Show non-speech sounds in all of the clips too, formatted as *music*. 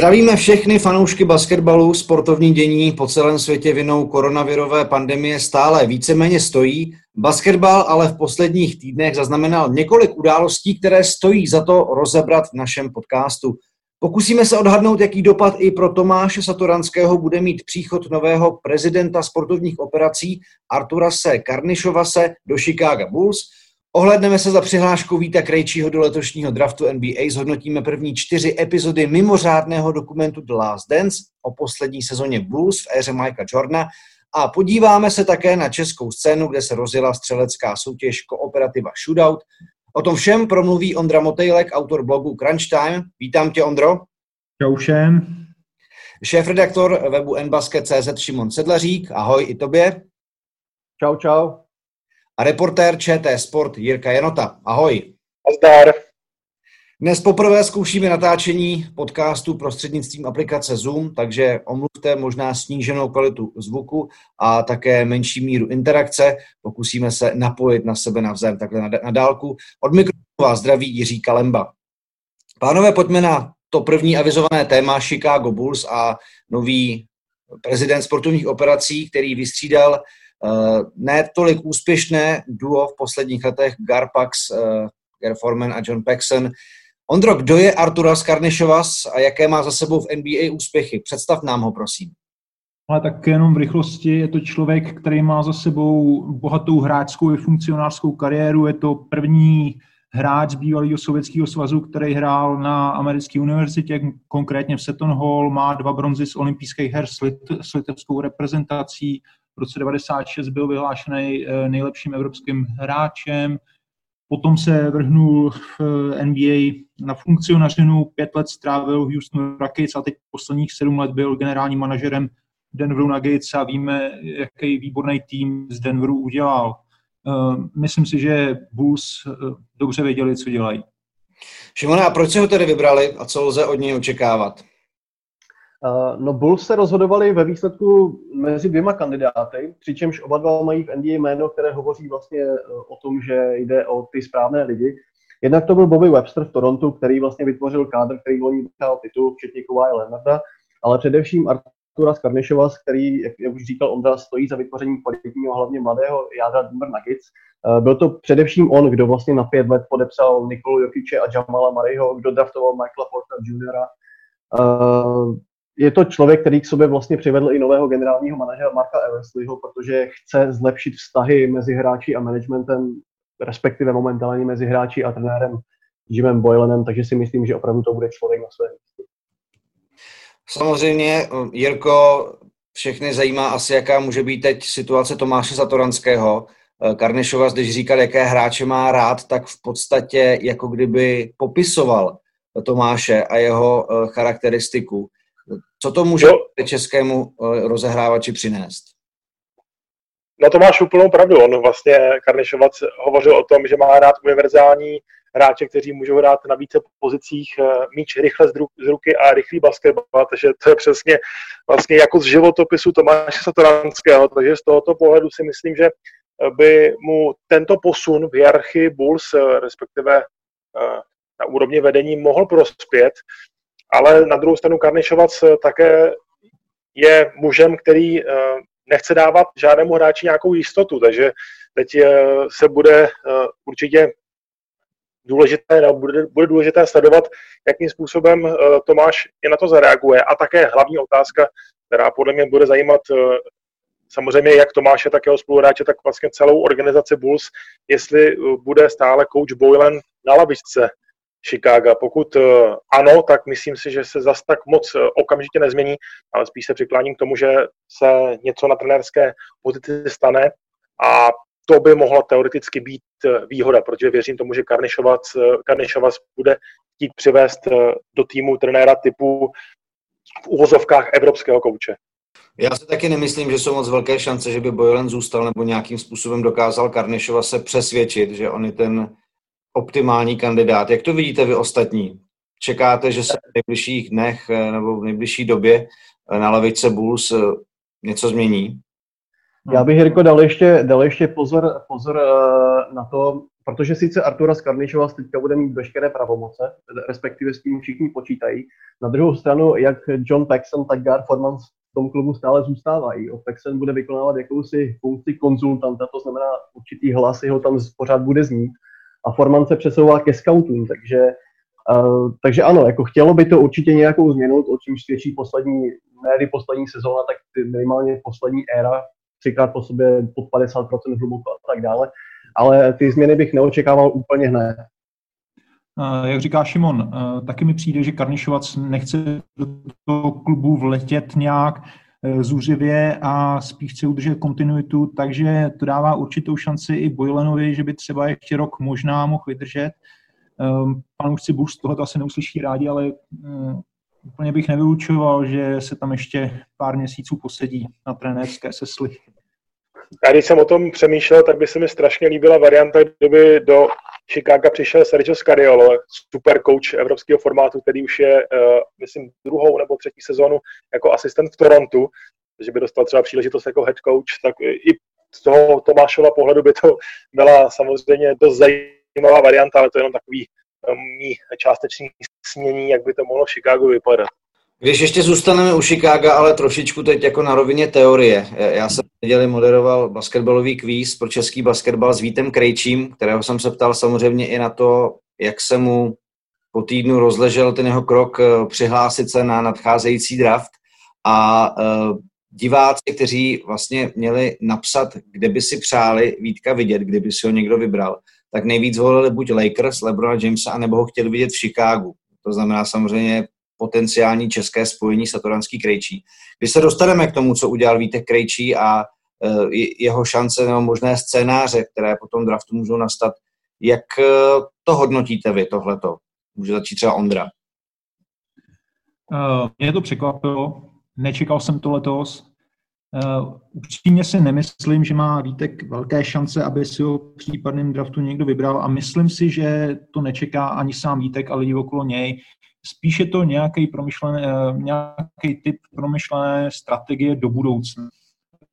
Zdravíme všechny fanoušky basketbalu, sportovní dění po celém světě vinou koronavirové pandemie stále víceméně stojí. Basketbal ale v posledních týdnech zaznamenal několik událostí, které stojí za to rozebrat v našem podcastu. Pokusíme se odhadnout, jaký dopad i pro Tomáše Satoranského bude mít příchod nového prezidenta sportovních operací Artura se Karnišovase do Chicago Bulls – Ohledneme se za přihlášku Víta Krejčího do letošního draftu NBA, zhodnotíme první čtyři epizody mimořádného dokumentu The Last Dance o poslední sezóně Bulls v éře Mikea Jordana a podíváme se také na českou scénu, kde se rozjela střelecká soutěž Kooperativa Shootout. O tom všem promluví Ondra Motejlek, autor blogu Crunch Time. Vítám tě, Ondro. Čau všem. Šéf-redaktor webu nbasket.cz Šimon Sedlařík. Ahoj i tobě. Čau, čau a reportér ČT Sport Jirka Janota. Ahoj. Zdar. Dnes poprvé zkoušíme natáčení podcastu prostřednictvím aplikace Zoom, takže omluvte možná sníženou kvalitu zvuku a také menší míru interakce. Pokusíme se napojit na sebe navzájem takhle na, dálku. Od mikrofonu vás zdraví Jiří Kalemba. Pánové, pojďme na to první avizované téma Chicago Bulls a nový prezident sportovních operací, který vystřídal ne tolik úspěšné duo v posledních letech Garpax, eh, Gary Foreman a John Paxson. Ondro, kdo je Arturas Karnišovas a jaké má za sebou v NBA úspěchy? Představ nám ho, prosím. Ale tak jenom v rychlosti, je to člověk, který má za sebou bohatou hráčskou i funkcionářskou kariéru, je to první hráč bývalého sovětského svazu, který hrál na americké univerzitě, konkrétně v Seton Hall, má dva bronzy z olympijských her s, lit, s litevskou reprezentací, roce 96 byl vyhlášený eh, nejlepším evropským hráčem, potom se vrhnul v eh, NBA na funkcionařinu, pět let strávil v Houston Rockets a teď posledních sedm let byl generálním manažerem Denveru Nuggets a víme, jaký výborný tým z Denveru udělal. Eh, myslím si, že Bulls dobře věděli, co dělají. Šimona, a proč se ho tedy vybrali a co lze od něj očekávat? Uh, no Bulls se rozhodovali ve výsledku mezi dvěma kandidáty, přičemž oba dva mají v NBA jméno, které hovoří vlastně uh, o tom, že jde o ty správné lidi. Jednak to byl Bobby Webster v Torontu, který vlastně vytvořil kádr, který loni vyhrál titul, včetně Kawhi Leonarda, ale především Artura Skarnišovas, který, jak, jak už říkal Ondra, stojí za vytvořením kvalitního, hlavně mladého jádra Denver Nuggets. Uh, byl to především on, kdo vlastně na pět let podepsal Nikolu Jokiče a Jamala Murrayho, kdo draftoval Michaela Porta Jr. Uh, je to člověk, který k sobě vlastně přivedl i nového generálního manažera Marka Eversleyho, protože chce zlepšit vztahy mezi hráči a managementem, respektive momentálně mezi hráči a trenérem Jimem Boylenem, takže si myslím, že opravdu to bude člověk na své místě. Samozřejmě, Jirko, všechny zajímá asi, jaká může být teď situace Tomáše Satoranského. Karnešova, když říkal, jaké hráče má rád, tak v podstatě jako kdyby popisoval Tomáše a jeho eh, charakteristiku. Co to může no. českému eh, rozehrávači přinést? No to máš úplnou pravdu. On vlastně Karnišovac hovořil o tom, že má rád univerzální hráče, kteří můžou hrát na více pozicích, eh, míč rychle z ruky a rychlý basketbal, takže to je přesně vlastně jako z životopisu Tomáše Satoranského, takže z tohoto pohledu si myslím, že by mu tento posun v hierarchii Bulls, eh, respektive na úrovni vedení, mohl prospět ale na druhou stranu Karnišovac eh, také je mužem, který eh, nechce dávat žádnému hráči nějakou jistotu, takže teď eh, se bude určitě důležité, nebo bude, bude důležité sledovat, jakým způsobem Tomáš i na to zareaguje. A také hlavní otázka, která podle mě bude zajímat samozřejmě jak Tomáše, tak jeho spoluhráče, tak vlastně celou organizaci Bulls, jestli bude stále coach Boylan na lavičce Chicago. Pokud eh, ano, tak myslím si, že se zas tak moc eh, okamžitě nezmění, ale spíš se přikláním k tomu, že se něco na trenérské pozici stane a to by mohla teoreticky být eh, výhoda, protože věřím tomu, že Karnišovac, bude chtít přivést do týmu trenéra typu v uvozovkách evropského kouče. Já si taky nemyslím, že jsou moc velké šance, že by Boylan zůstal nebo nějakým způsobem dokázal Karnišova se přesvědčit, že on je ten optimální kandidát. Jak to vidíte vy ostatní? Čekáte, že se v nejbližších dnech eh, nebo v nejbližší době eh, na lavice Bulls eh, něco změní? Já bych, Jirko, dal ještě, dal ještě pozor, pozor na to, protože sice Artura Skarnišovas teďka bude mít veškeré pravomoce, respektive s tím všichni počítají. Na druhou stranu, jak John Paxson, tak Gar Forman v tom klubu stále zůstávají. Paxson bude vykonávat jakousi funkci konzultanta, to znamená určitý hlas, jeho tam pořád bude znít. A Forman se přesouvá ke scoutům, takže Uh, takže ano, jako chtělo by to určitě nějakou změnu, o čím svědčí poslední, ne poslední sezóna, tak minimálně poslední éra, třikrát po sobě pod 50% hluboko a tak dále ale ty změny bych neočekával úplně hned. Jak říká Šimon, taky mi přijde, že Karnišovac nechce do toho klubu vletět nějak e, zúřivě a spíš chce udržet kontinuitu, takže to dává určitou šanci i Bojlenovi, že by třeba ještě rok možná mohl vydržet. Panůžci Bush tohle asi neuslyší rádi, ale e, úplně bych nevyučoval, že se tam ještě pár měsíců posedí na trenérské sesly. Já když jsem o tom přemýšlel, tak by se mi strašně líbila varianta, kdyby do Chicago přišel Sergio Scariolo, super coach evropského formátu, který už je, uh, myslím, druhou nebo třetí sezónu jako asistent v Torontu, že by dostal třeba příležitost jako head coach, tak i z toho Tomášova pohledu by to byla samozřejmě dost zajímavá varianta, ale to je jenom takový um, částečný smění, jak by to mohlo v Chicagu vypadat. Když ještě zůstaneme u Chicago, ale trošičku teď jako na rovině teorie. Já jsem neděli moderoval basketbalový kvíz pro český basketbal s Vítem Krejčím, kterého jsem se ptal samozřejmě i na to, jak se mu po týdnu rozležel ten jeho krok eh, přihlásit se na nadcházející draft. A uh, diváci, kteří vlastně měli napsat, kde by si přáli Vítka vidět, kdyby si ho někdo vybral, tak nejvíc volili buď Lakers, LeBrona Jamesa, anebo ho chtěli vidět v Chicagu. To znamená samozřejmě potenciální české spojení Satoranský Krejčí. Když se dostaneme k tomu, co udělal Vítek Krejčí a e, jeho šance nebo možné scénáře, které po tom draftu můžou nastat, jak e, to hodnotíte vy, tohleto? Může začít třeba Ondra. Uh, mě to překvapilo, nečekal jsem to letos. Upřímně si nemyslím, že má Vítek velké šance, aby si ho v případném draftu někdo vybral a myslím si, že to nečeká ani sám Vítek, ale lidi okolo něj. Spíš je to nějaký, promyšlený, eh, nějaký typ promyšlené strategie do budoucna.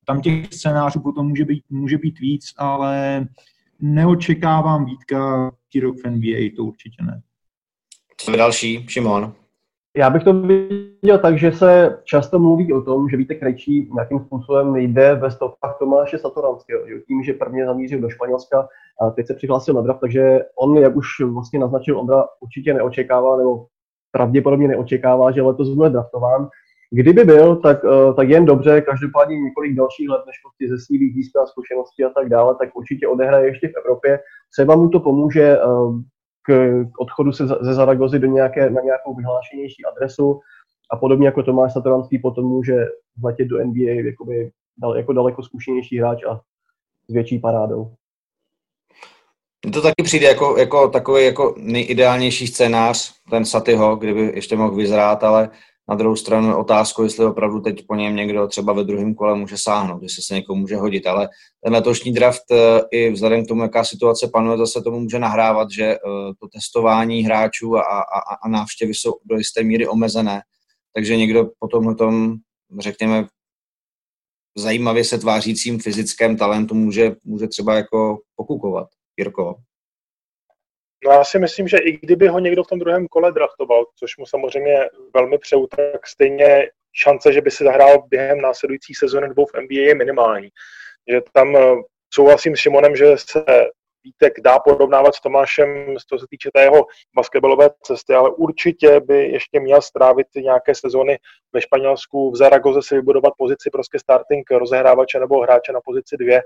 Tam těch scénářů potom může být, může být víc, ale neočekávám Vítka rok v NBA, to určitě ne. Co je další? Šimon? Já bych to viděl tak, že se často mluví o tom, že Vítek Krejčí nějakým způsobem jde ve stopách Tomáše Satoranského. Tím, že prvně zamířil do Španělska a teď se přihlásil na draft, takže on, jak už vlastně naznačil Ondra, určitě neočekává, nebo pravděpodobně neočekává, že letos bude draftován. Kdyby byl, tak, uh, tak jen dobře, každopádně několik dalších let, než prostě ze CV získá zkušenosti a tak dále, tak určitě odehraje ještě v Evropě. Třeba mu to pomůže k, k odchodu se, ze Zaragozy do nějaké, na nějakou vyhlášenější adresu a podobně jako Tomáš Satoranský potom může vletět do NBA jakoby, jako daleko zkušenější hráč a s větší parádou. Mně to taky přijde jako, jako takový jako nejideálnější scénář, ten Satyho, kdyby ještě mohl vyzrát, ale na druhou stranu otázku, jestli opravdu teď po něm někdo třeba ve druhém kole může sáhnout, jestli se někomu může hodit, ale ten letošní draft eh, i vzhledem k tomu, jaká situace panuje, zase tomu může nahrávat, že eh, to testování hráčů a, a, a návštěvy jsou do jisté míry omezené, takže někdo po tom, řekněme, zajímavě se tvářícím fyzickém talentu může, může třeba jako pokukovat. Jirko? No já si myslím, že i kdyby ho někdo v tom druhém kole draftoval, což mu samozřejmě velmi přeju, tak stejně šance, že by si zahrál během následující sezóny dvou v NBA je minimální. Že tam eh, souhlasím s Šimonem, že se Vítek dá porovnávat s Tomášem, co se týče té jeho basketbalové cesty, ale určitě by ještě měl strávit nějaké sezóny ve Španělsku, v Zaragoze si vybudovat pozici prostě starting rozehrávače nebo hráče na pozici dvě.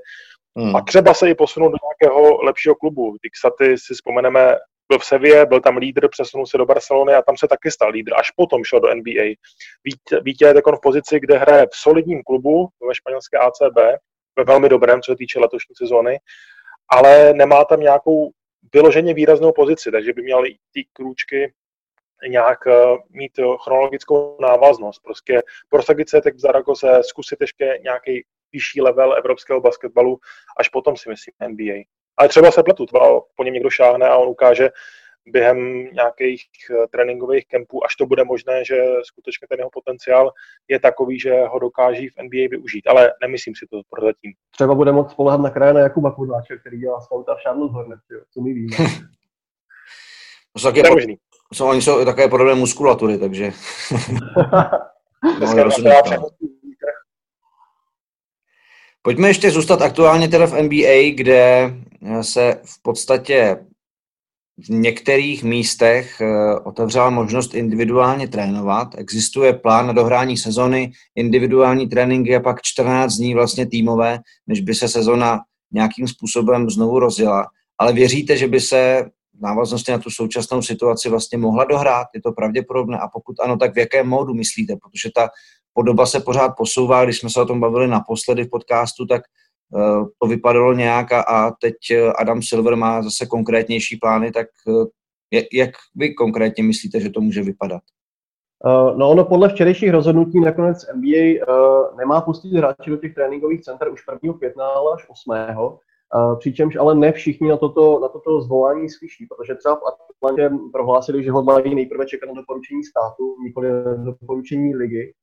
Hmm. A třeba se i posunout do nějakého lepšího klubu. Dixaty si vzpomeneme, byl v Sevě, byl tam lídr, přesunul se do Barcelony a tam se taky stal lídr, až potom šel do NBA. Vítě, Vítě je v pozici, kde hraje v solidním klubu ve španělské ACB, ve velmi dobrém, co se týče letošní sezóny, ale nemá tam nějakou vyloženě výraznou pozici, takže by měl ty krůčky nějak uh, mít chronologickou návaznost. Prostě prosadit se teď v Zaragoze, zkusit ještě nějaký vyšší level evropského basketbalu, až potom si myslím NBA. Ale třeba se pletu, třeba po něm někdo šáhne a on ukáže během nějakých eh, tréninkových kempů, až to bude možné, že skutečně ten jeho potenciál je takový, že ho dokáží v NBA využít. Ale nemyslím si to prozatím. Třeba bude moc spolehat na kraje na Jakuba Kudláče, který dělá scouta v Charlotte Hornets, co my víme. *laughs* to jsou také, možný. Jsou, oni jsou také podobné muskulatury, takže... *laughs* no, Pojďme ještě zůstat aktuálně teda v NBA, kde se v podstatě v některých místech eh, otevřela možnost individuálně trénovat. Existuje plán na dohrání sezony, individuální tréninky a pak 14 dní vlastně týmové, než by se sezona nějakým způsobem znovu rozjela. Ale věříte, že by se v návaznosti na tu současnou situaci vlastně mohla dohrát? Je to pravděpodobné? A pokud ano, tak v jakém módu myslíte? Protože ta podoba se pořád posouvá. Když jsme se o tom bavili naposledy v podcastu, tak to vypadalo nějak a, a teď eh, Adam Silver má zase konkrétnější plány, tak eh, jak vy konkrétně myslíte, že to může vypadat? No ono podle včerejších rozhodnutí nakonec NBA nemá pustit hráče do těch tréninkových center už 1. května, ale až 8. Uh, přičemž ale ne všichni na toto, na toto zvolání slyší, protože třeba v Atlantě prohlásili, že ho mají nejprve čekat na doporučení státu, nikoli na doporučení ligy.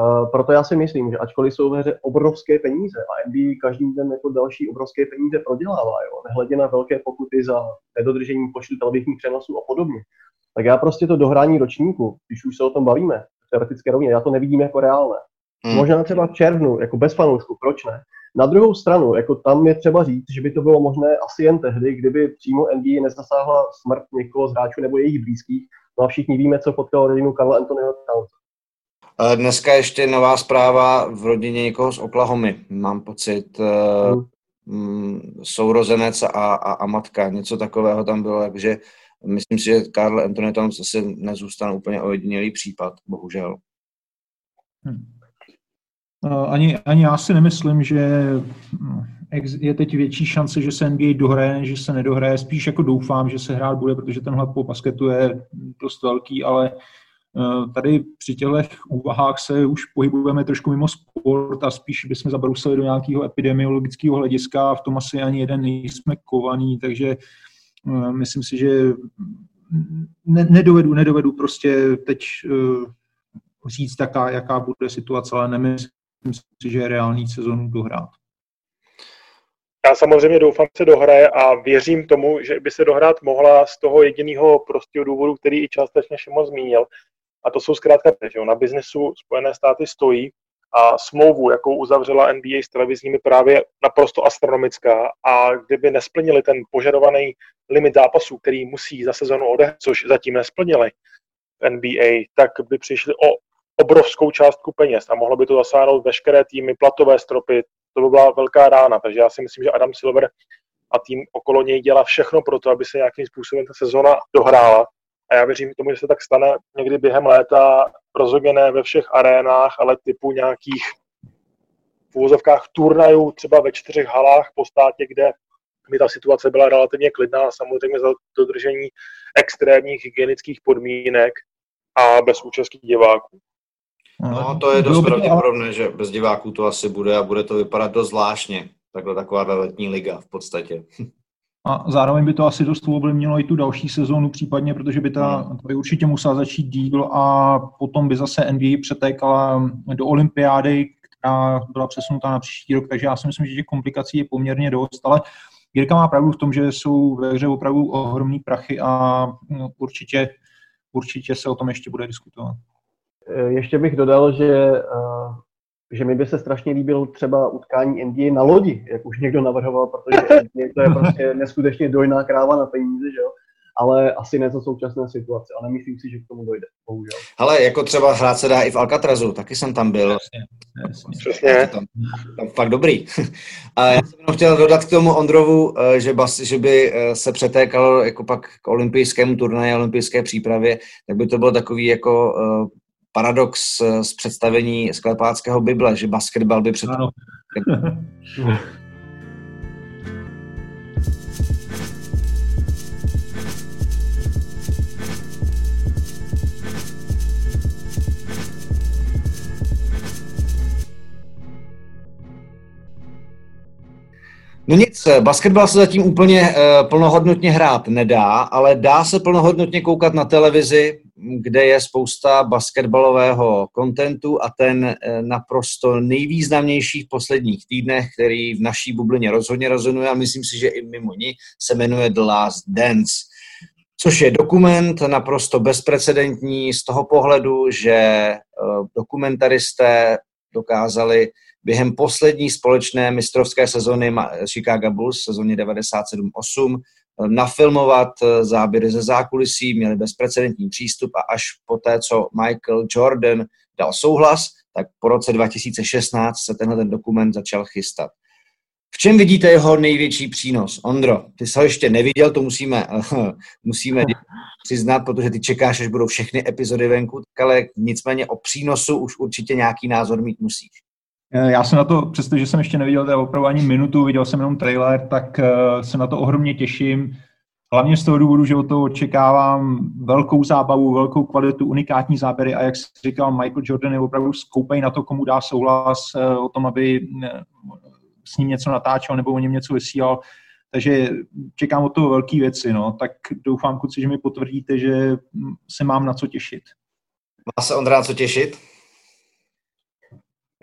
Uh, proto já si myslím, že ačkoliv jsou ve hře obrovské peníze a NBA každý den jako další obrovské peníze prodělává, jo, nehledě na velké pokuty za nedodržení počtu televizních přenosů a podobně, tak já prostě to dohrání ročníku, když už se o tom bavíme, teoretické rovině, já to nevidím jako reálné. Hmm. Možná třeba v červnu, jako bez fanoušku, proč ne? Na druhou stranu, jako tam je třeba říct, že by to bylo možné asi jen tehdy, kdyby přímo NBA nezasáhla smrt někoho z hráčů nebo jejich blízkých. No a všichni víme, co potkalo rodinu Karla Antonio Towns. Dneska ještě nová zpráva v rodině někoho z Oklahomy. Mám pocit, mm. sourozenec a, a, a matka, něco takového tam bylo, takže myslím si, že Karl Anthony tam zase nezůstal úplně ojedinělý případ, bohužel. Hmm. Ani, ani já si nemyslím, že hm, je teď větší šance, že se NBA dohraje, že se nedohraje. Spíš jako doufám, že se hrát bude, protože ten hlad po basketu je dost velký, ale Eh, tady při těchto úvahách se už pohybujeme trošku mimo sport a spíš bychom zabrousili do nějakého epidemiologického hlediska. V tom asi ani jeden nejsme kovaný, takže eh, myslím si, že ne, nedovedu, nedovedu prostě teď eh, říct taká, jaká bude situace, ale nemyslím si, že je reálný sezonu dohrát. Já samozřejmě doufám, že se dohraje a věřím tomu, že by se dohrát mohla z toho jediného prostého důvodu, který i částečně Šimo zmínil, a to jsou zkrátka, že na biznesu Spojené státy stojí a smlouvu, jakou uzavřela NBA s televizními, právě naprosto astronomická a kdyby nesplnili ten požadovaný limit zápasů, který musí za sezonu odehrát, což zatím nesplnili NBA, tak by přišli o obrovskou částku peněz a mohlo by to zasáhnout veškeré týmy, platové stropy, to by byla velká rána, takže já si myslím, že Adam Silver a tým okolo něj dělá všechno pro to, aby se nějakým způsobem ta sezona dohrála a já věřím tomu, že se tak stane někdy během léta, rozhodně ne ve všech arénách, ale typu nějakých v úvozovkách turnajů, třeba ve čtyřech halách po státě, kde mi ta situace byla relativně klidná, samozřejmě za dodržení extrémních hygienických podmínek a bez účastí diváků. No, to je dost pravděpodobné, že bez diváků to asi bude a bude to vypadat dost zvláštně. Takhle taková letní liga v podstatě. A zároveň by to asi dost ovlivnilo i tu další sezónu případně, protože by ta, to by určitě musela začít díl a potom by zase NBA přetékala do olympiády, která byla přesunutá na příští rok, takže já si myslím, že těch komplikací je poměrně dost, ale Jirka má pravdu v tom, že jsou ve hře opravdu ohromný prachy a no, určitě, určitě se o tom ještě bude diskutovat. Ještě bych dodal, že eh, že mi by se strašně líbilo třeba utkání NBA na lodi, jak už někdo navrhoval, protože *laughs* to je prostě neskutečně dojná kráva na peníze, že jo? ale asi ne za současné situace a nemyslím si, že k tomu dojde, bohužel. Ale jako třeba hrát se dá i v Alcatrazu, taky jsem tam byl. Jasně, jasně. Přesně. Tam, tam fakt dobrý. *laughs* A já jsem jenom chtěl dodat k tomu Ondrovu, eh, že, bas, že by eh, se přetékalo jako pak k olympijskému turnaji, olympijské přípravě, tak by to bylo takový jako eh, paradox z představení sklepáckého Bible, že basketbal by před... Ano. *laughs* No nic, basketbal se zatím úplně uh, plnohodnotně hrát nedá, ale dá se plnohodnotně koukat na televizi, kde je spousta basketbalového kontentu a ten uh, naprosto nejvýznamnější v posledních týdnech, který v naší bublině rozhodně rezonuje a myslím si, že i mimo ní, se jmenuje The Last Dance. Což je dokument naprosto bezprecedentní z toho pohledu, že uh, dokumentaristé dokázali během poslední společné mistrovské sezony Chicago Bulls, sezóně 97-8, nafilmovat eh, záběry ze zákulisí, měli bezprecedentní přístup a až po té, co Michael Jordan dal souhlas, tak po roce 2016 se tenhle ten dokument začal chystat. V čem vidíte jeho největší přínos? Ondro, ty jsi ho ještě neviděl, to musíme, *laughs* musíme přiznat, protože ty čekáš, až budou všechny epizody venku, ale nicméně o přínosu už určitě nějaký názor mít musíš. Eh, já se na to, přestože jsem ještě neviděl teda opravdu ani minutu, viděl jsem jenom trailer, tak eh, se na to ohromně těším. Hlavně z toho důvodu, že o to očekávám velkou zábavu, velkou kvalitu, unikátní záběry a jak říkal, Michael Jordan je opravdu skoupej na to, komu dá souhlas eh, o tom, aby s ním něco natáčel nebo o něm něco vysílal. Takže čekám od toho velké věci. No. Tak doufám, kluci, že mi potvrdíte, že se mám na co těšit. Má se Ondra na co těšit?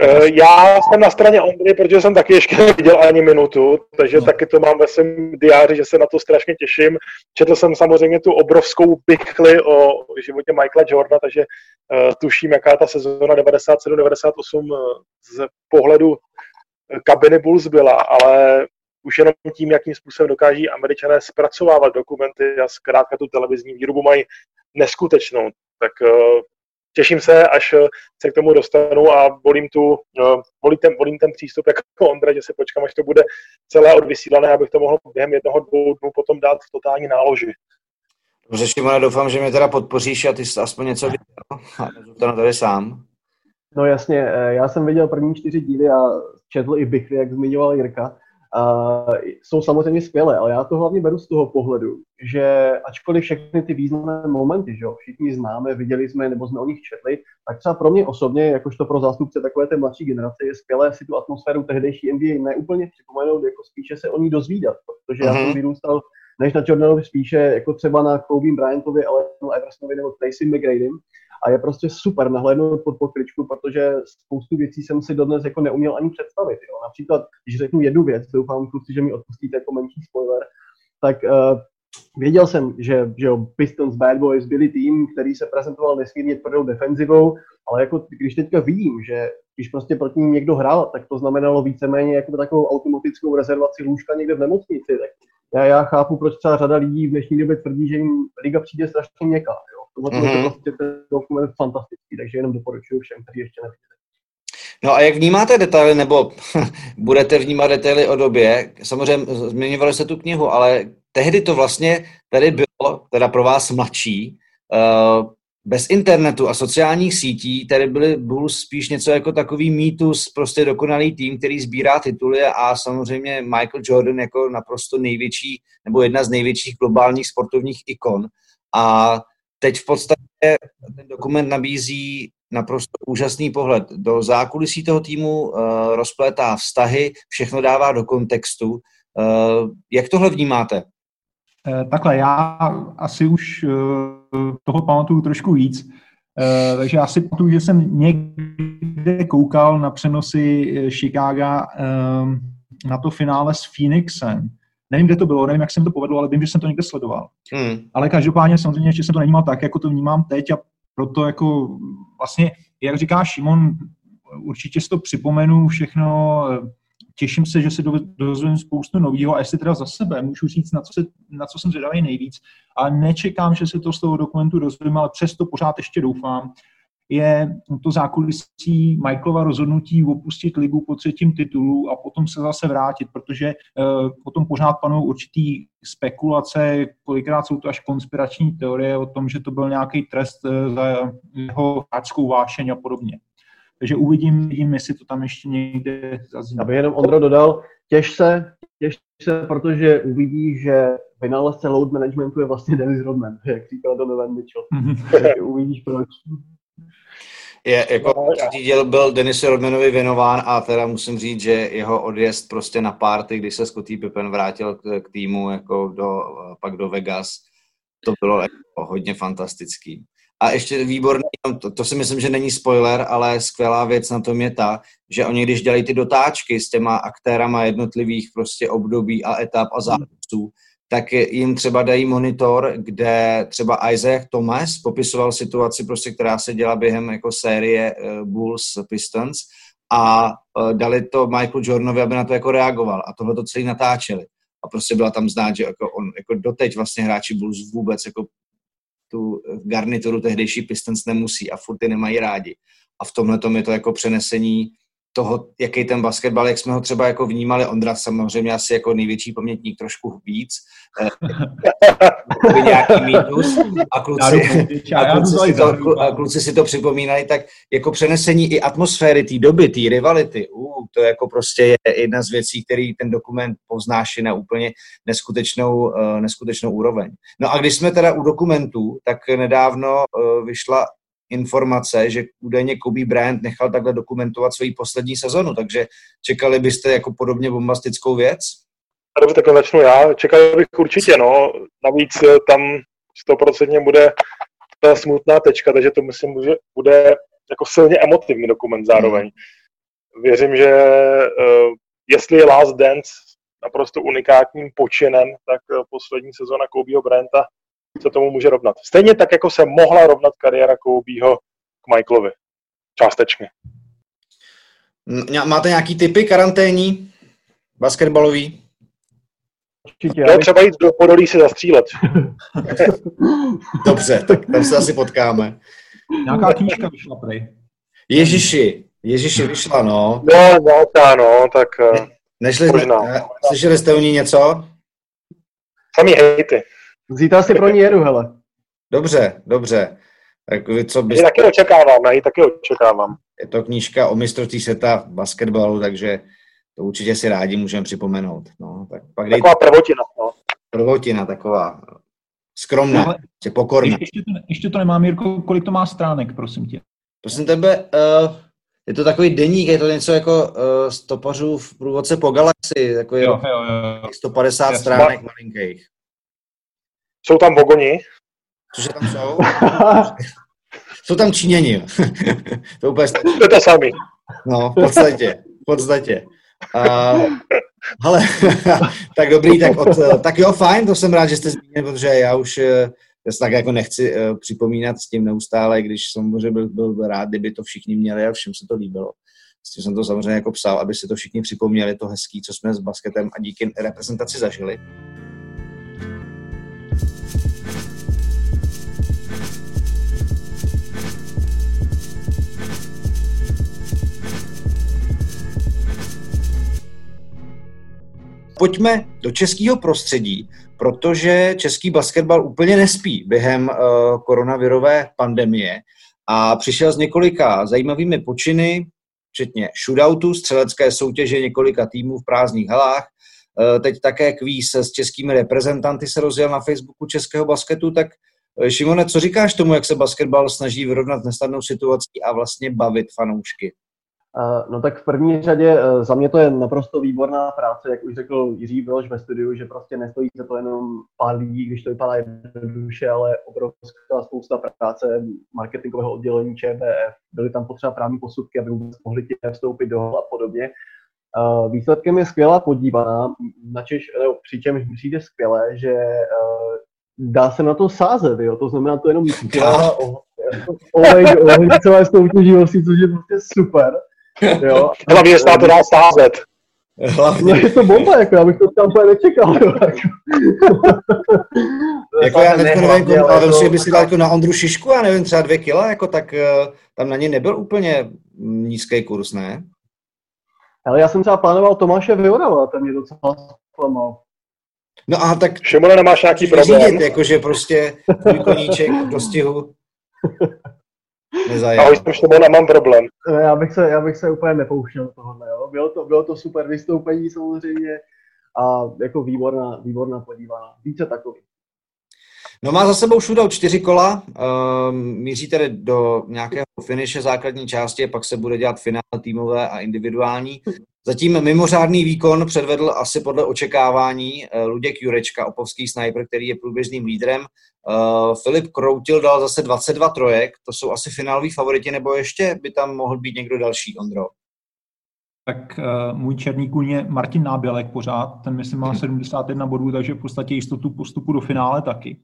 Eh, já jsem na straně Ondry, protože jsem taky ještě neviděl ani minutu, takže no. taky to mám ve svém diáři, že se na to strašně těším. Četl jsem samozřejmě tu obrovskou bychli o životě Michaela Jordana, takže uh, tuším, jaká ta sezóna 97-98 uh, z pohledu kabiny Bulls byla, ale už jenom tím, jakým způsobem dokáží američané zpracovávat dokumenty a zkrátka tu televizní výrobu mají neskutečnou. Tak uh, těším se, až eh, se k tomu dostanu a volím, tu, uh, volím, ten, volím ten přístup jako *laughs* Ondra, že se počkám, až to bude celé odvysílané, abych to mohl během jednoho, dvou dnů potom dát v totální náloži. Dobře, Šimona, doufám, že mě teda podpoříš a ty jsi aspoň něco viděl *laughs* a to tady sám. No jasně, eh, já jsem viděl první čtyři díly a četl i Bichry, jak zmiňoval Jirka. Uh, jsou samozřejmě skvělé, ale já to hlavně beru z toho pohledu, že ačkoliv všechny ty významné momenty, že jo, všichni známe, viděli jsme nebo jsme o nich četli, tak třeba pro mě osobně, jakožto pro zástupce takové té mladší generace, je skvělé si tu atmosféru tehdejší NBA neúplně připomenout, jako spíše se o ní dozvídat, protože uh-huh. já jsem mhm. vyrůstal než na Jordanovi spíše jako třeba na Kobe Bryantovi, ale Eversonovi nebo Tracy McGradym, a je prostě super nahlédnout pod pokličku, protože spoustu věcí jsem si dodnes jako neuměl ani představit. Jo. Například, když řeknu jednu věc, doufám kluci, že mi odpustíte jako menší spoiler, tak uh, věděl jsem, že, že Pistons Bad Boys byli tým, který se prezentoval nesmírně tvrdou defenzivou, ale jako když teďka vidím, že když prostě proti ním někdo hrál, tak to znamenalo víceméně jako takovou automatickou rezervaci lůžka někde v nemocnici. Tak já, já chápu, proč celá řada lidí v dnešní době tvrdí, že jim liga přijde strašně měkká. Jo. Mm-hmm. je prostě ten dokument fantastický, takže jenom doporučuji všem, kteří ještě neviděli. No a jak vnímáte detaily, nebo *laughs* budete vnímat detaily o době? Samozřejmě zmiňovali se tu knihu, ale tehdy to vlastně tady bylo, teda pro vás mladší, uh, bez internetu a sociálních sítí tady byly Bulls spíš něco jako takový mýtus, prostě dokonalý tým, který sbírá tituly a samozřejmě Michael Jordan jako naprosto největší nebo jedna z největších globálních sportovních ikon. A teď v podstatě ten dokument nabízí naprosto úžasný pohled do zákulisí toho týmu, uh, rozplétá vztahy, všechno dává do kontextu. Uh, jak tohle vnímáte? Eh, takhle, já asi už toho pamatuju trošku víc. Takže já si pamatuju, že jsem někde koukal na přenosy Chicago na to finále s Phoenixem. Nevím, kde to bylo, nevím, jak jsem to povedl, ale vím, že jsem to někde sledoval. Hmm. Ale každopádně samozřejmě ještě jsem to nevnímal tak, jako to vnímám teď a proto jako vlastně, jak říká Šimon, určitě si to připomenu všechno, těším se, že se dozvím spoustu nového a jestli teda za sebe můžu říct, na co, se, na co jsem zvědavý nejvíc, ale nečekám, že se to z toho dokumentu dozvím, ale přesto pořád ještě doufám, je to zákulisí Michaelova rozhodnutí opustit ligu po třetím titulu a potom se zase vrátit, protože uh, potom pořád panují určitý spekulace, kolikrát jsou to až konspirační teorie o tom, že to byl nějaký trest uh, za jeho hráčskou vášeň a podobně. Takže uvidím, uvidím, jestli to tam ještě někde zazní. Aby jenom Ondro dodal, těž se, těž se, protože uvidí, že vynálezce load managementu je vlastně Dennis Rodman, *laughs* jak říkal Donovan Mitchell. *laughs* Uvidíš proč. Je, jako no, díl byl Denisu Rodmanovi věnován a teda musím říct, že jeho odjezd prostě na party, když se Scottie Pippen vrátil k, k týmu jako do, pak do Vegas, to bylo jako hodně fantastický. A ještě výborný, to, to si myslím, že není spoiler, ale skvělá věc na tom je ta, že oni když dělají ty dotáčky s těma aktérama jednotlivých prostě období a etap a zápasů, tak jim třeba dají monitor, kde třeba Isaac Thomas popisoval situaci, prostě, která se děla během jako série uh, Bulls Pistons a uh, dali to Michael Jordanovi, aby na to jako reagoval a tohle to celý natáčeli. A prostě byla tam znát, že jako on, jako doteď vlastně hráči Bulls vůbec jako tu garnituru tehdejší Pistons nemusí a furt ty nemají rádi. A v tomhle tom je to jako přenesení toho, jaký ten basketbal, jak jsme ho třeba jako vnímali, Ondra samozřejmě asi jako největší pamětník trošku víc, eh, *laughs* nějaký mýtus a kluci, a kluci, si to, a kluci si to připomínají, tak jako přenesení i atmosféry té doby, té rivality, uh, to jako prostě je jedna z věcí, který ten dokument poznáší na úplně neskutečnou, uh, neskutečnou úroveň. No a když jsme teda u dokumentů, tak nedávno uh, vyšla informace, že údajně Kobe Bryant nechal takhle dokumentovat svoji poslední sezonu, takže čekali byste jako podobně bombastickou věc? Dobře, takhle začnu já. Čekal bych určitě, no. Navíc eh, tam stoprocentně bude ta smutná tečka, takže to myslím, že bude jako silně emotivní dokument zároveň. Hmm. Věřím, že uh, jestli je Last Dance naprosto unikátním počinem, tak uh, poslední sezona Kobeho Bryanta se tomu může rovnat. Stejně tak, jako se mohla rovnat kariéra Kobeho k Michaelovi. Částečně. Máte nějaký typy karanténní? Basketbalový? Určitě. No, třeba jít do Podolí si zastřílet. *laughs* Dobře, tak tam se asi potkáme. Nějaká knížka vyšla prej. Ježiši, Ježiši vyšla, no. No, no, ta, no, tak ne, nešli, možná. Ne, slyšeli jste o ní něco? Samý hejty. Zítra si pro ní jedu, hele. Dobře, dobře. Tak vy, co byste... taky očekávám, já ji taky očekávám. Je to knížka o mistrovství světa v basketbalu, takže to určitě si rádi můžeme připomenout. No, tak pak taková dej... prvotina. No. Prvotina, taková skromná, Ale pokorná. Ještě to, ještě to nemám, Jirko, kolik to má stránek, prosím tě? Prosím tebe, uh, je to takový deník, je to něco jako uh, stopařů v průvodce po galaxii, takový jo, jo, jo. 150 Jasně. stránek malinkých. Jsou tam vogoni? Cože tam jsou? *laughs* jsou tam Číňani. *laughs* to úplně stačí. To je to samý. No, v podstatě. V podstatě. Uh, ale *laughs* tak dobrý, tak, od, tak jo, fajn, to jsem rád, že jste zmínil, protože já už eh, já se tak jako nechci uh, připomínat s tím neustále, když samozřejmě byl, byl rád, kdyby to všichni měli a všem se to líbilo. S tím jsem to samozřejmě jako psal, aby si to všichni připomněli, to hezký, co jsme s basketem a díky reprezentaci zažili. Pojďme do českého prostředí, protože český basketbal úplně nespí během uh, koronavirové pandemie a přišel s několika zajímavými počiny, včetně shootoutů, střelecké soutěže několika týmů v prázdných halách. Uh, teď také kvíz s českými reprezentanty se rozjel na Facebooku českého basketu, tak uh, Šimone, co říkáš tomu, jak se basketbal snaží vyrovnat nesnadnou situací a vlastně bavit fanoušky? No tak v první řadě e, za mě to je naprosto výborná práce, jak už řekl Jiří Biloš ve studiu, že prostě nestojí se to jenom pár lidí, když to vypadá jednoduše, ale obrovská spousta práce marketingového oddělení ČBF. Byly tam potřeba právní posudky, aby vůbec mohli tě vstoupit do a podobně. Výsledkem je skvělá podívaná, načež, no, přičemž přijde skvělé, že dá se na to sázet, jo? to znamená to jenom *laughs* olej, olej celé soutěživosti, což je prostě super. Jo. *laughs* Hlavně se na to dá stázet. Hlavně. No je to bomba, jako, já bych to tam úplně nečekal. Jako. *laughs* jako já nevím, nevím ale vem si, kdyby si dal jako na Ondru Šišku, já nevím, třeba dvě kila, jako, tak uh, tam na ně nebyl úplně nízký kurz, ne? Ale já jsem třeba plánoval Tomáše Vyorava, ten mě docela zklamal. No a tak... Šimone, nemáš nějaký problém? Řídit, jakože prostě koníček do stihu. *laughs* Nezajímá. Ahoj, Šimona, mám problém. Já bych se, já bych se úplně nepouštěl tohohle, jo. Bylo to, bylo to super vystoupení samozřejmě a jako výborná, výborná podívaná. Více takový. No má za sebou shootout čtyři kola, uh, míří tedy do nějakého finiše základní části, pak se bude dělat finále týmové a individuální. Zatím mimořádný výkon předvedl asi podle očekávání uh, Luděk Jurečka, opovský sniper, který je průběžným lídrem. Uh, Filip Kroutil dal zase 22 trojek, to jsou asi fináloví favoriti, nebo ještě by tam mohl být někdo další, Ondro? tak uh, můj černý kůň je Martin Nábělek pořád, ten myslím má 71 mhm. bodů, takže v podstatě jistotu postupu do finále taky.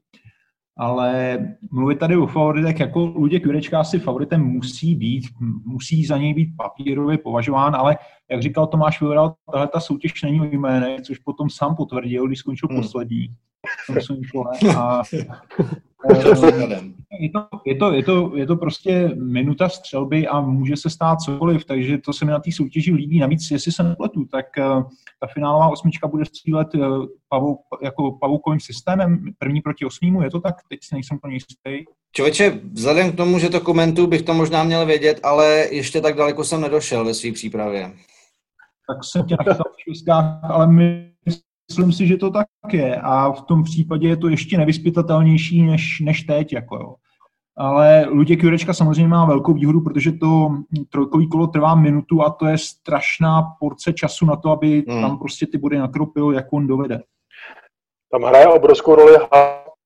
Ale mluvit tady o favoritech, jako Luděk Jurečka asi favoritem musí být, musí za něj být papírově považován, ale jak říkal Tomáš Vyvral, tahle ta soutěž není o jménech, což potom sám potvrdil, když skončil hmm. poslední tom A, *laughs* je, to, je, to, je, to, je to prostě minuta střelby a může se stát cokoliv, takže to se mi na té soutěži líbí. Navíc, jestli se nepletu, tak uh, ta finálová osmička bude střílet uh, pavou, jako pavoukovým systémem, první proti osmímu, je to tak? Teď si nejsem plně jistý. Čověče, vzhledem k tomu, že to komentu bych to možná měl vědět, ale ještě tak daleko jsem nedošel ve své přípravě. Tak jsem tě nachytal v ale my Myslím si, že to tak je a v tom případě je to ještě nevyspytatelnější než, než teď. Jako jo. Ale Luděk Jurečka samozřejmě má velkou výhodu, protože to trojkový kolo trvá minutu a to je strašná porce času na to, aby hmm. tam prostě ty body nakropil, jak on dovede. Tam hraje obrovskou roli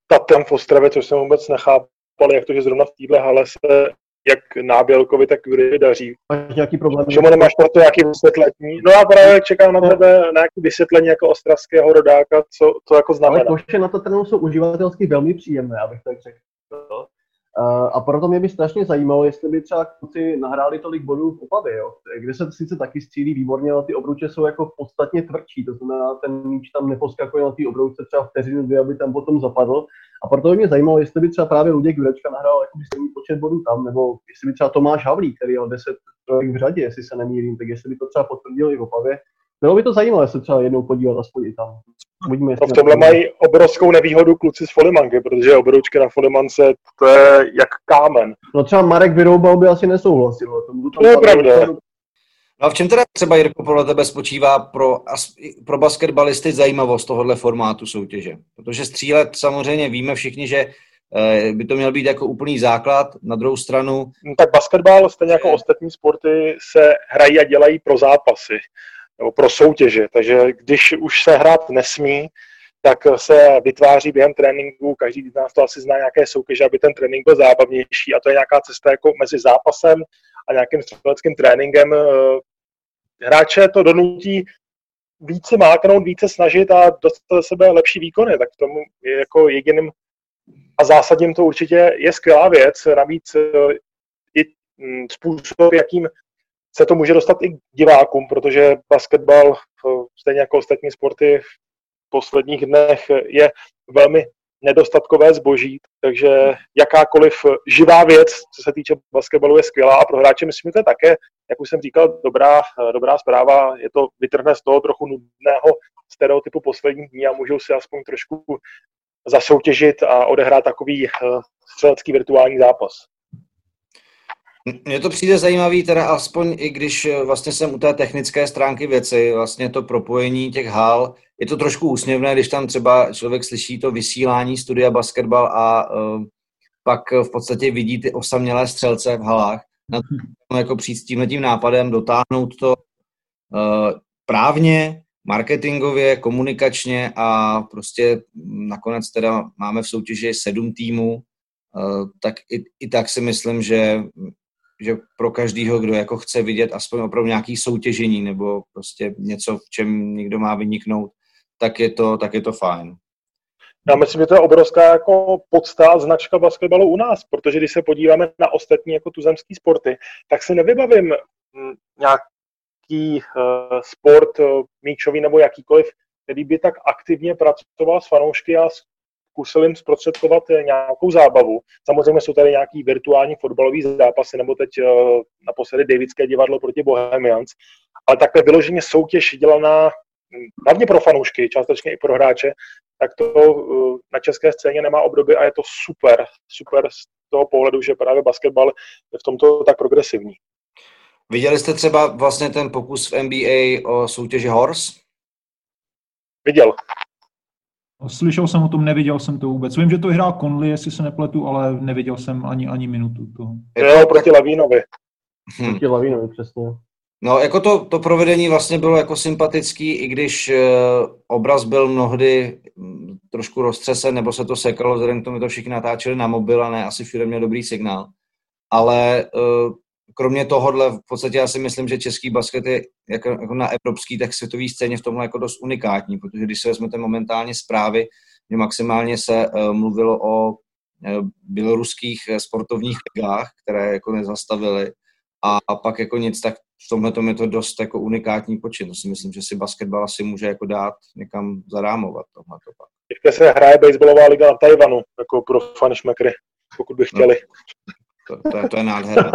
Tatem v Ostravě, což jsem vůbec nechápal, jak to, že zrovna v téhle hale se jak Nábělkovi, tak Jury daří. Máš nějaký problém? Čemu nemáš na to nějaký vysvětlení? No a právě čekám na tebe na nějaké vysvětlení jako ostravského rodáka, co to jako znamená. Ale koše na to trénu jsou uživatelsky velmi příjemné, abych tak řekl. A proto mě by strašně zajímalo, jestli by třeba kluci nahráli tolik bodů v Opavě, jo? kde se sice taky střílí výborně, ale ty obrouče jsou jako podstatně tvrdší, to znamená, ten míč tam neposkakuje na ty obrouče třeba vteřinu dvě, aby tam potom zapadl. A proto by mě zajímalo, jestli by třeba právě Luděk Jurečka nahrál jako stejný počet bodů tam, nebo jestli by třeba Tomáš Havlík, který měl 10 v řadě, jestli se nemýlím, tak jestli by to třeba potvrdil i v Opavě. Bylo by to zajímavé se třeba jednou podívat aspoň i tam. Uvidíme, no v tomhle mají obrovskou nevýhodu kluci z Folimanky, protože obroučky na Folimance to je jak kámen. No třeba Marek Vyroubal by asi nesouhlasil. To je pravda. No a v čem teda třeba, Jirko, podle tebe spočívá pro, pro basketbalisty zajímavost tohohle formátu soutěže? Protože střílet samozřejmě víme všichni, že eh, by to měl být jako úplný základ. Na druhou stranu... No, tak basketbal, stejně jako ostatní sporty, se hrají a dělají pro zápasy nebo pro soutěže. Takže když už se hrát nesmí, tak se vytváří během tréninku, každý z nás to asi zná nějaké soutěže, aby ten trénink byl zábavnější a to je nějaká cesta jako mezi zápasem a nějakým střeleckým tréninkem. Hráče to donutí více máknout, více snažit a dostat do sebe lepší výkony, tak tomu je jako jediným a zásadním to určitě je skvělá věc. Navíc i mm, způsob, jakým se to může dostat i k divákům, protože basketbal, stejně jako ostatní sporty, v posledních dnech je velmi nedostatkové zboží, takže jakákoliv živá věc, co se týče basketbalu, je skvělá a pro hráče myslím, že to je také, jak už jsem říkal, dobrá, dobrá zpráva. Je to vytrhne z toho trochu nudného stereotypu posledních dní a můžou si aspoň trošku zasoutěžit a odehrát takový eh, střelecký virtuální zápas. Mně to přijde zajímavý, teda aspoň i když eh, vlastně jsem u té technické stránky věci, vlastně to propojení těch hal, je to trošku úsměvné, když tam třeba člověk slyší to vysílání studia basketbal a uh, pak v podstatě vidí ty osamělé střelce v halách. Na to jako přijít s tímhle nápadem, dotáhnout to uh, právně, marketingově, komunikačně a prostě nakonec teda máme v soutěži sedm týmů, tak i, i tak si myslím, že že pro každýho, kdo jako chce vidět aspoň opravdu nějaký soutěžení nebo prostě něco, v čem někdo má vyniknout, tak je to, tak je to fajn. Já myslím, že to je obrovská jako podstá značka basketbalu u nás, protože když se podíváme na ostatní jako tuzemský sporty, tak si nevybavím hm, nějaký uh, sport uh, míčový nebo jakýkoliv, který by tak aktivně pracoval s fanoušky a zkusil jim zprostředkovat eh, nějakou zábavu. Samozřejmě jsou tady nějaký virtuální fotbalový zápasy, nebo teď uh, naposledy Davidské divadlo proti Bohemians, ale takhle vyloženě soutěž dělaná hm, hlavně pro fanoušky, částečně i pro hráče, tak to uh, na české scéně nemá období a je to super, super z toho pohledu, že právě basketbal je v tomto tak progresivní. Viděli jste třeba vlastně ten pokus v NBA o soutěži Horse? Viděl. Slyšel jsem o tom, neviděl jsem to vůbec. Vím, že to hrál Conley, jestli se nepletu, ale neviděl jsem ani, ani minutu toho. Jo, proti Lavínovi. Hmm. Proti Lavínovi, přesně. No, jako to, to provedení vlastně bylo jako sympatický, i když uh, obraz byl mnohdy um, trošku roztřesen, nebo se to sekalo, vzhledem k tomu to všichni natáčeli na mobil a ne asi všude měl dobrý signál. Ale uh, kromě tohohle, v podstatě já si myslím, že český basket je jako, jako na evropský, tak světový scéně v tomhle jako dost unikátní, protože když se vezmete momentálně zprávy, že maximálně se uh, mluvilo o uh, běloruských sportovních ligách, které jako nezastavily, a, a pak jako nic, tak v tomhle tom je to dost jako unikátní počin. To si myslím, že si basketbal asi může jako dát někam zarámovat tohle to pak. Teďka se hraje baseballová liga na Tajvanu, jako pro fanšmekry, pokud by chtěli. To, to, je, to je nádherné.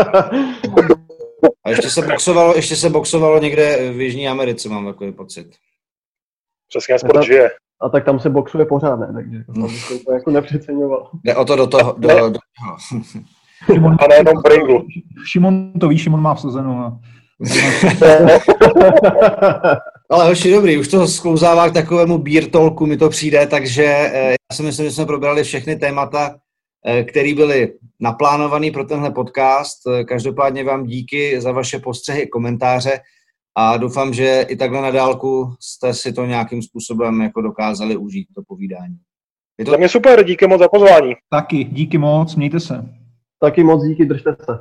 A ještě se boxovalo, ještě se boxovalo někde v Jižní Americe, mám takový pocit. Přesně, sport žije. A tak tam se boxuje pořád, ne? Takže no. to jako nepřeceňoval. Jde o to do toho. Do, do, do. Šimon, a nejenom Pringle. Šimon to ví, Šimon má vsazeno. A... *laughs* Ale hoši, dobrý, už to sklouzává k takovému beer talku, mi to přijde, takže eh, já si myslím, že jsme probrali všechny témata, eh, které byly naplánované pro tenhle podcast. Eh, každopádně vám díky za vaše postřehy, komentáře a doufám, že i takhle na dálku jste si to nějakým způsobem jako dokázali užít, to povídání. Je to... Za mě super, díky moc za pozvání. Taky, díky moc, mějte se. Taky moc díky, držte se.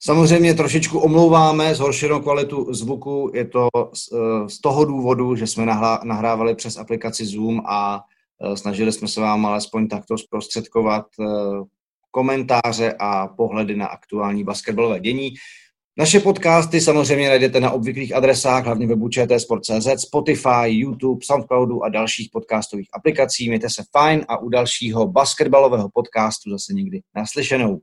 Samozřejmě trošičku omlouváme zhoršenou kvalitu zvuku. Je to eh, z toho důvodu, že jsme nahrávali přes aplikaci Zoom a snažili jsme se vám alespoň takto zprostředkovat eh, komentáře a pohledy na aktuální basketbalové dění. Naše podcasty samozřejmě najdete na obvyklých adresách, hlavně webu čtsport.cz, Spotify, YouTube, Soundcloudu a dalších podcastových aplikací. Mějte se fajn a u dalšího basketbalového podcastu zase někdy naslyšenou.